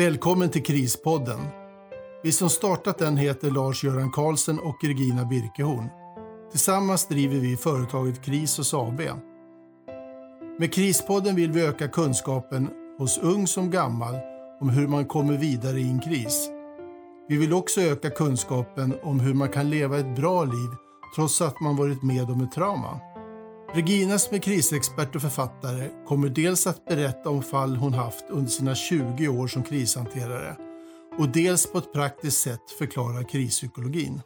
Välkommen till Krispodden. Vi som startat den heter Lars-Göran Karlsson och Regina Birkehorn. Tillsammans driver vi företaget Krisos AB. Med Krispodden vill vi öka kunskapen hos ung som gammal om hur man kommer vidare i en kris. Vi vill också öka kunskapen om hur man kan leva ett bra liv trots att man varit med om ett trauma. Regina som är krisexpert och författare kommer dels att berätta om fall hon haft under sina 20 år som krishanterare och dels på ett praktiskt sätt förklara krispsykologin.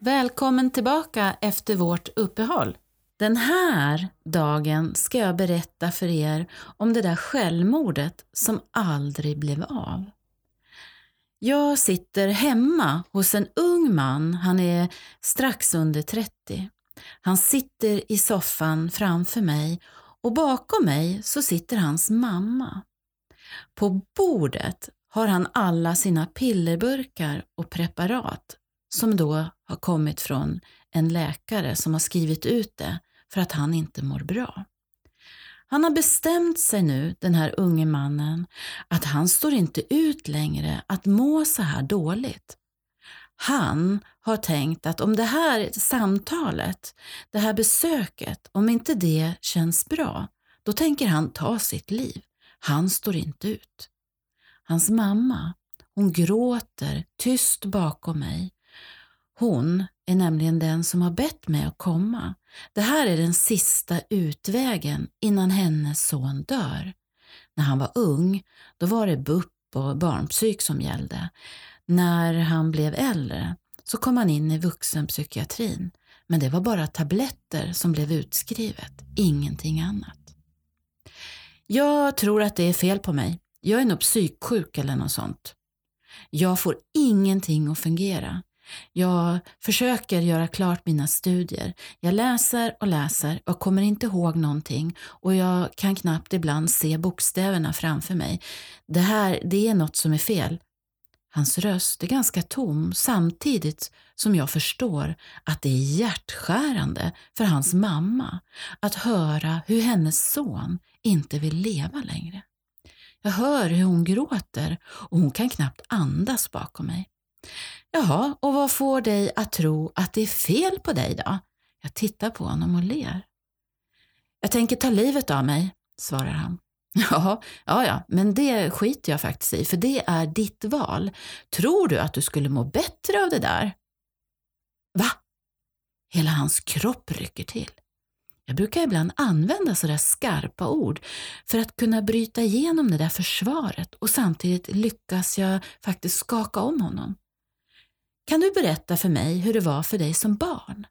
Välkommen tillbaka efter vårt uppehåll. Den här dagen ska jag berätta för er om det där självmordet som aldrig blev av. Jag sitter hemma hos en ung man, han är strax under 30. Han sitter i soffan framför mig och bakom mig så sitter hans mamma. På bordet har han alla sina pillerburkar och preparat som då har kommit från en läkare som har skrivit ut det för att han inte mår bra. Han har bestämt sig nu, den här unge mannen, att han står inte ut längre att må så här dåligt. Han har tänkt att om det här samtalet, det här besöket, om inte det känns bra, då tänker han ta sitt liv. Han står inte ut. Hans mamma, hon gråter tyst bakom mig. Hon är nämligen den som har bett mig att komma. Det här är den sista utvägen innan hennes son dör. När han var ung, då var det BUP och barnpsyk som gällde. När han blev äldre så kom han in i vuxenpsykiatrin. Men det var bara tabletter som blev utskrivet, ingenting annat. Jag tror att det är fel på mig. Jag är nog psyksjuk eller något sånt. Jag får ingenting att fungera. Jag försöker göra klart mina studier. Jag läser och läser och kommer inte ihåg någonting och jag kan knappt ibland se bokstäverna framför mig. Det här, det är något som är fel. Hans röst är ganska tom samtidigt som jag förstår att det är hjärtskärande för hans mamma att höra hur hennes son inte vill leva längre. Jag hör hur hon gråter och hon kan knappt andas bakom mig. Jaha, och vad får dig att tro att det är fel på dig då? Jag tittar på honom och ler. Jag tänker ta livet av mig, svarar han. Ja, ja, ja, men det skiter jag faktiskt i, för det är ditt val. Tror du att du skulle må bättre av det där? Va? Hela hans kropp rycker till. Jag brukar ibland använda sådär skarpa ord för att kunna bryta igenom det där försvaret och samtidigt lyckas jag faktiskt skaka om honom. Kan du berätta för mig hur det var för dig som barn?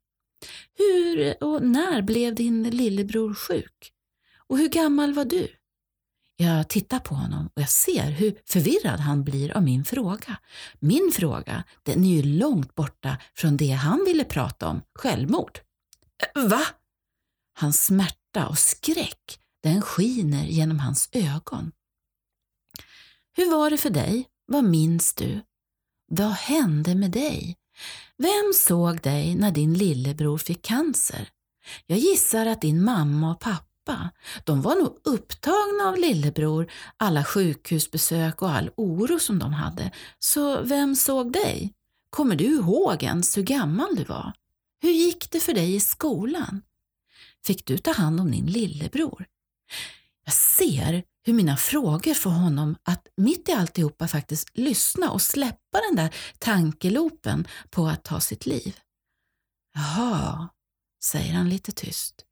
Hur och när blev din lillebror sjuk? Och hur gammal var du? Jag tittar på honom och jag ser hur förvirrad han blir av min fråga. Min fråga, den är ju långt borta från det han ville prata om, självmord. Va? Hans smärta och skräck, den skiner genom hans ögon. Hur var det för dig? Vad minns du? Vad hände med dig? Vem såg dig när din lillebror fick cancer? Jag gissar att din mamma och pappa, de var nog upptagna av lillebror, alla sjukhusbesök och all oro som de hade. Så vem såg dig? Kommer du ihåg ens hur gammal du var? Hur gick det för dig i skolan? Fick du ta hand om din lillebror? Jag ser hur mina frågor får honom att mitt i alltihopa faktiskt lyssna och släppa den där tankelopen på att ta sitt liv. Jaha, säger han lite tyst.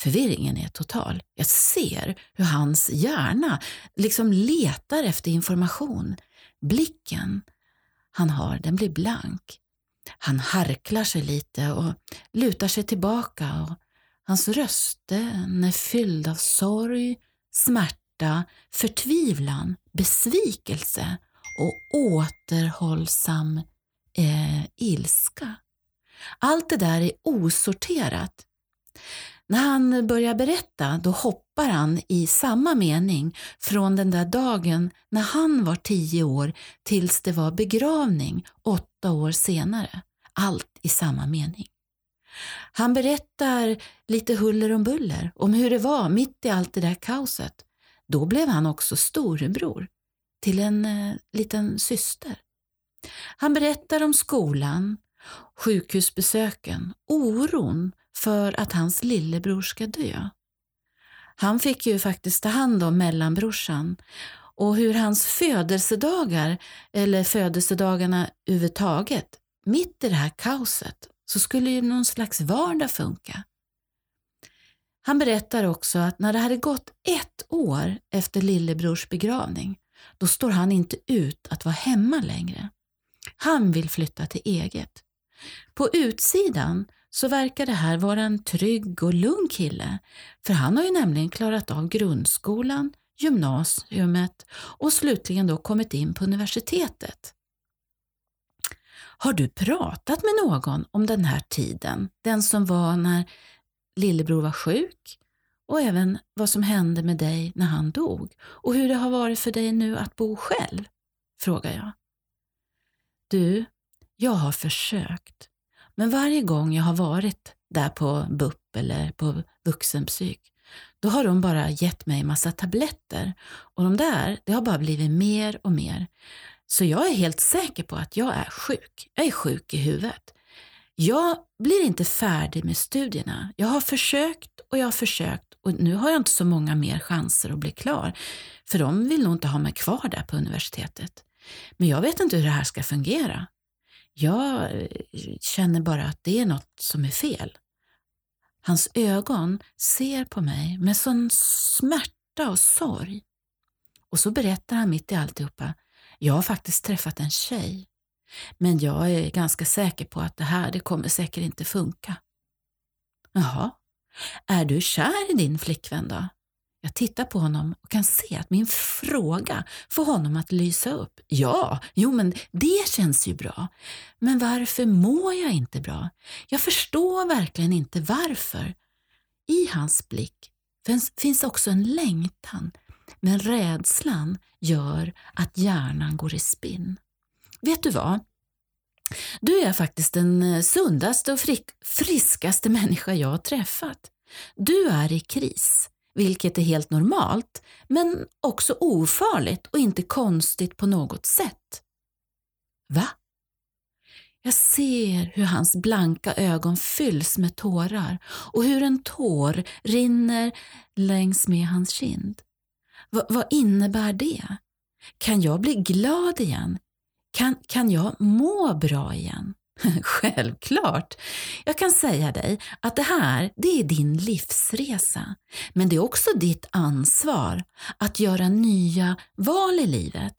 Förvirringen är total. Jag ser hur hans hjärna liksom letar efter information. Blicken han har, den blir blank. Han harklar sig lite och lutar sig tillbaka och hans röst den är fylld av sorg, smärta smärta, förtvivlan, besvikelse och återhållsam eh, ilska. Allt det där är osorterat. När han börjar berätta då hoppar han i samma mening från den där dagen när han var tio år tills det var begravning åtta år senare. Allt i samma mening. Han berättar lite huller om buller om hur det var mitt i allt det där kaoset. Då blev han också storebror till en eh, liten syster. Han berättar om skolan, sjukhusbesöken, oron för att hans lillebror ska dö. Han fick ju faktiskt ta hand om mellanbrorsan och hur hans födelsedagar, eller födelsedagarna överhuvudtaget, mitt i det här kaoset, så skulle ju någon slags vardag funka. Han berättar också att när det hade gått ett år efter lillebrors begravning, då står han inte ut att vara hemma längre. Han vill flytta till eget. På utsidan så verkar det här vara en trygg och lugn kille, för han har ju nämligen klarat av grundskolan, gymnasiet och slutligen då kommit in på universitetet. Har du pratat med någon om den här tiden, den som var när lillebror var sjuk och även vad som hände med dig när han dog och hur det har varit för dig nu att bo själv? frågar jag. Du, jag har försökt, men varje gång jag har varit där på BUP eller på vuxenpsyk, då har de bara gett mig massa tabletter och de där, det har bara blivit mer och mer. Så jag är helt säker på att jag är sjuk. Jag är sjuk i huvudet. Jag blir inte färdig med studierna. Jag har försökt och jag har försökt och nu har jag inte så många mer chanser att bli klar. För de vill nog inte ha mig kvar där på universitetet. Men jag vet inte hur det här ska fungera. Jag eh, känner bara att det är något som är fel. Hans ögon ser på mig med sån smärta och sorg. Och så berättar han mitt i alltihopa. Jag har faktiskt träffat en tjej. Men jag är ganska säker på att det här, det kommer säkert inte funka. Jaha, är du kär i din flickvän då? Jag tittar på honom och kan se att min fråga får honom att lysa upp. Ja, jo men det känns ju bra. Men varför mår jag inte bra? Jag förstår verkligen inte varför. I hans blick finns också en längtan, men rädslan gör att hjärnan går i spinn. Vet du vad? Du är faktiskt den eh, sundaste och friskaste människa jag har träffat. Du är i kris vilket är helt normalt, men också ofarligt och inte konstigt på något sätt. Va? Jag ser hur hans blanka ögon fylls med tårar och hur en tår rinner längs med hans kind. V vad innebär det? Kan jag bli glad igen? Kan, kan jag må bra igen? Självklart. Jag kan säga dig att det här, det är din livsresa. Men det är också ditt ansvar att göra nya val i livet.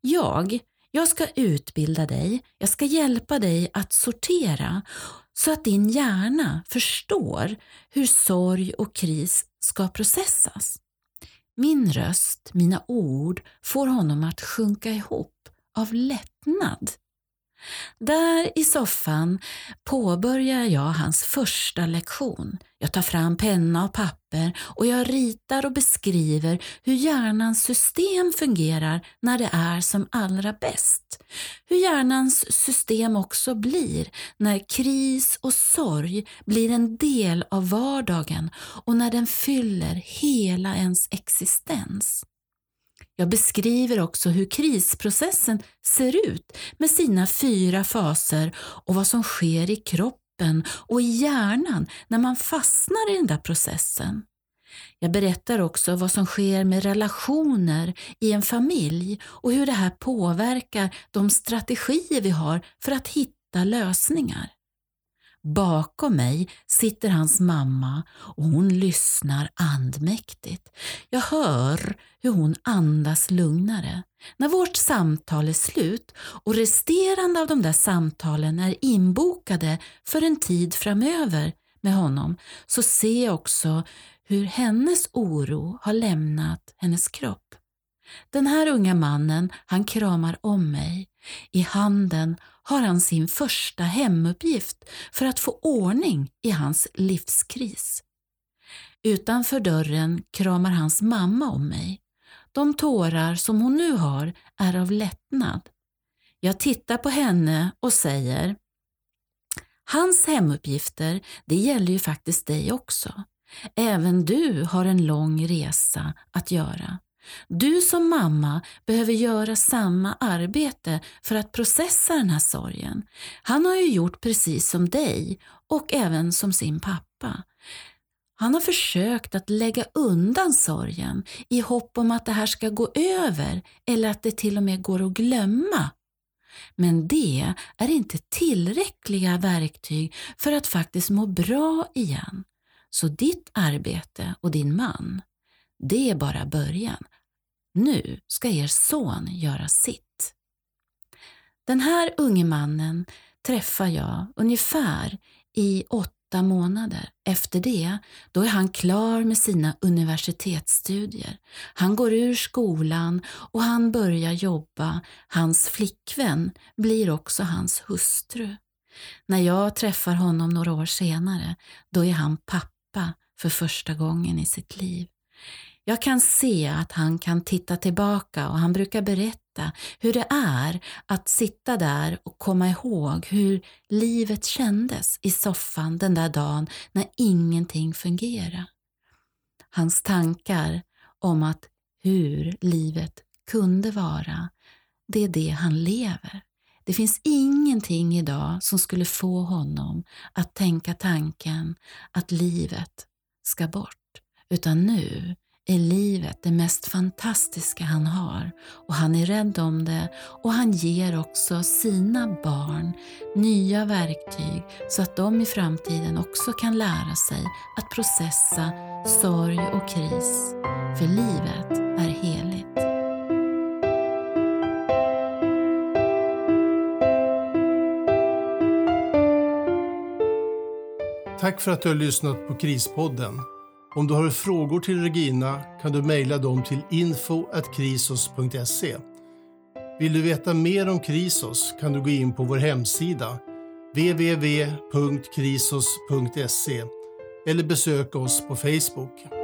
Jag, jag ska utbilda dig, jag ska hjälpa dig att sortera så att din hjärna förstår hur sorg och kris ska processas. Min röst, mina ord får honom att sjunka ihop av lättnad där i soffan påbörjar jag hans första lektion. Jag tar fram penna och papper och jag ritar och beskriver hur hjärnans system fungerar när det är som allra bäst. Hur hjärnans system också blir när kris och sorg blir en del av vardagen och när den fyller hela ens existens. Jag beskriver också hur krisprocessen ser ut med sina fyra faser och vad som sker i kroppen och i hjärnan när man fastnar i den där processen. Jag berättar också vad som sker med relationer i en familj och hur det här påverkar de strategier vi har för att hitta lösningar. Bakom mig sitter hans mamma och hon lyssnar andmäktigt. Jag hör hur hon andas lugnare. När vårt samtal är slut och resterande av de där samtalen är inbokade för en tid framöver med honom så ser jag också hur hennes oro har lämnat hennes kropp. Den här unga mannen, han kramar om mig. I handen har han sin första hemuppgift för att få ordning i hans livskris. Utanför dörren kramar hans mamma om mig. De tårar som hon nu har är av lättnad. Jag tittar på henne och säger Hans hemuppgifter, det gäller ju faktiskt dig också. Även du har en lång resa att göra. Du som mamma behöver göra samma arbete för att processa den här sorgen. Han har ju gjort precis som dig och även som sin pappa. Han har försökt att lägga undan sorgen i hopp om att det här ska gå över eller att det till och med går att glömma. Men det är inte tillräckliga verktyg för att faktiskt må bra igen. Så ditt arbete och din man, det är bara början. Nu ska er son göra sitt. Den här unge mannen träffar jag ungefär i åtta månader. Efter det, då är han klar med sina universitetsstudier. Han går ur skolan och han börjar jobba. Hans flickvän blir också hans hustru. När jag träffar honom några år senare, då är han pappa för första gången i sitt liv. Jag kan se att han kan titta tillbaka och han brukar berätta hur det är att sitta där och komma ihåg hur livet kändes i soffan den där dagen när ingenting fungerade. Hans tankar om att hur livet kunde vara, det är det han lever. Det finns ingenting idag som skulle få honom att tänka tanken att livet ska bort. Utan nu är livet det mest fantastiska han har och han är rädd om det och han ger också sina barn nya verktyg så att de i framtiden också kan lära sig att processa sorg och kris. För livet är heligt. Tack för att du har lyssnat på Krispodden. Om du har frågor till Regina kan du mejla dem till info.krisos.se. Vill du veta mer om Krisos kan du gå in på vår hemsida www.krisos.se eller besöka oss på Facebook.